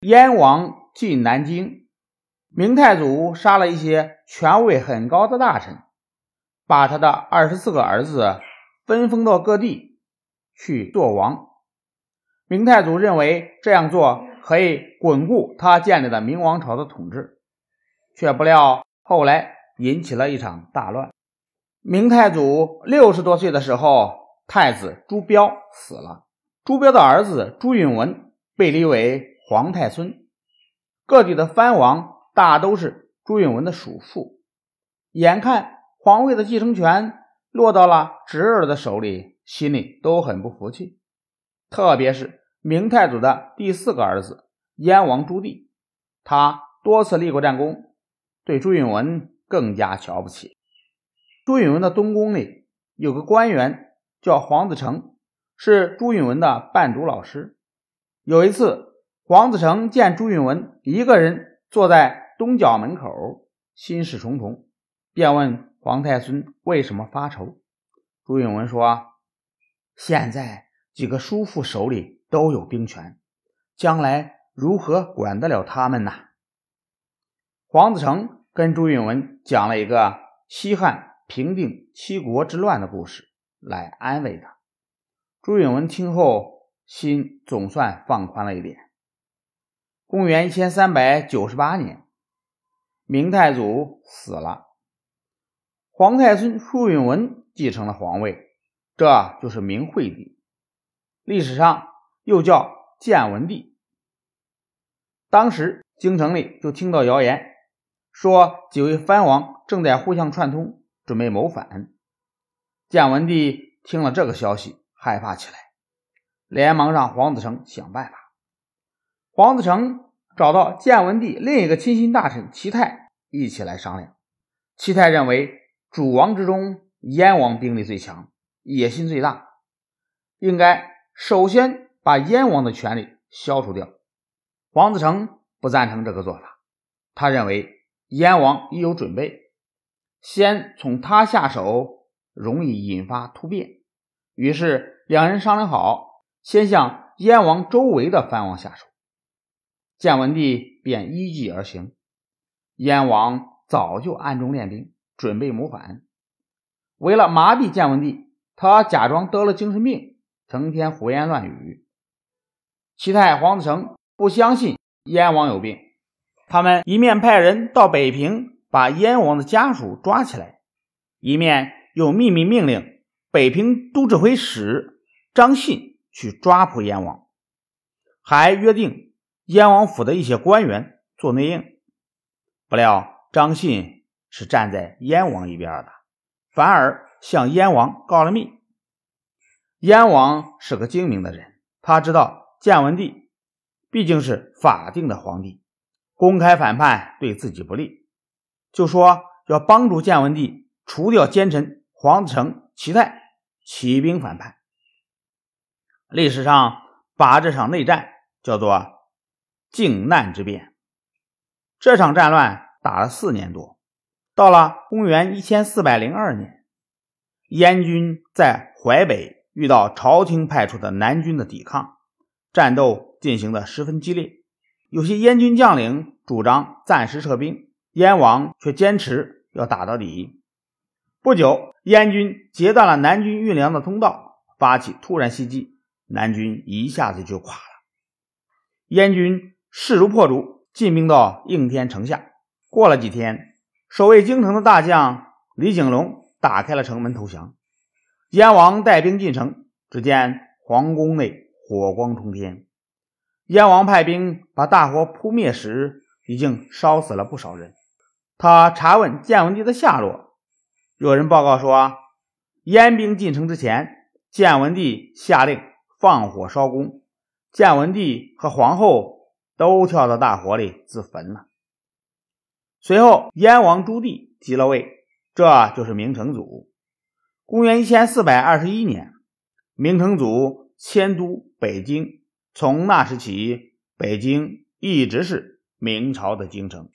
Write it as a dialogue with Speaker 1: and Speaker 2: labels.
Speaker 1: 燕王进南京，明太祖杀了一些权位很高的大臣，把他的二十四个儿子分封到各地去做王。明太祖认为这样做可以巩固他建立的明王朝的统治，却不料后来引起了一场大乱。明太祖六十多岁的时候，太子朱标死了，朱标的儿子朱允文被立为皇太孙。各地的藩王大都是朱允文的叔父，眼看皇位的继承权落到了侄儿的手里，心里都很不服气，特别是。明太祖的第四个儿子燕王朱棣，他多次立过战功，对朱允文更加瞧不起。朱允文的东宫里有个官员叫黄子成，是朱允文的伴读老师。有一次，黄子成见朱允文一个人坐在东角门口，心事重重，便问皇太孙为什么发愁。朱允文说：“现在几个叔父手里。”都有兵权，将来如何管得了他们呢？黄子成跟朱允文讲了一个西汉平定七国之乱的故事，来安慰他。朱允文听后，心总算放宽了一点。公元一千三百九十八年，明太祖死了，皇太孙朱允文继承了皇位，这就是明惠帝。历史上。又叫建文帝。当时京城里就听到谣言，说几位藩王正在互相串通，准备谋反。建文帝听了这个消息，害怕起来，连忙让黄子成想办法。黄子成找到建文帝另一个亲信大臣齐泰一起来商量。齐泰认为，主王之中，燕王兵力最强，野心最大，应该首先。把燕王的权力消除掉，黄子成不赞成这个做法。他认为燕王已有准备，先从他下手容易引发突变。于是两人商量好，先向燕王周围的藩王下手。建文帝便依计而行。燕王早就暗中练兵，准备谋反。为了麻痹建文帝，他假装得了精神病，成天胡言乱语。齐太皇子成不相信燕王有病，他们一面派人到北平把燕王的家属抓起来，一面又秘密命令北平都指挥使张信去抓捕燕王，还约定燕王府的一些官员做内应。不料张信是站在燕王一边的，反而向燕王告了密。燕王是个精明的人，他知道。建文帝毕竟是法定的皇帝，公开反叛对自己不利，就说要帮助建文帝除掉奸臣黄子成、齐泰，起兵反叛。历史上把这场内战叫做靖难之变。这场战乱打了四年多，到了公元一千四百零二年，燕军在淮北遇到朝廷派出的南军的抵抗。战斗进行的十分激烈，有些燕军将领主张暂时撤兵，燕王却坚持要打到底。不久，燕军截断了南军运粮的通道，发起突然袭击，南军一下子就垮了。燕军势如破竹，进兵到应天城下。过了几天，守卫京城的大将李景龙打开了城门投降。燕王带兵进城，只见皇宫内。火光冲天，燕王派兵把大火扑灭时，已经烧死了不少人。他查问建文帝的下落，有人报告说，燕兵进城之前，建文帝下令放火烧宫，建文帝和皇后都跳到大火里自焚了。随后，燕王朱棣即了位，这就是明成祖。公元一千四百二十一年，明成祖。迁都北京，从那时起，北京一直是明朝的京城。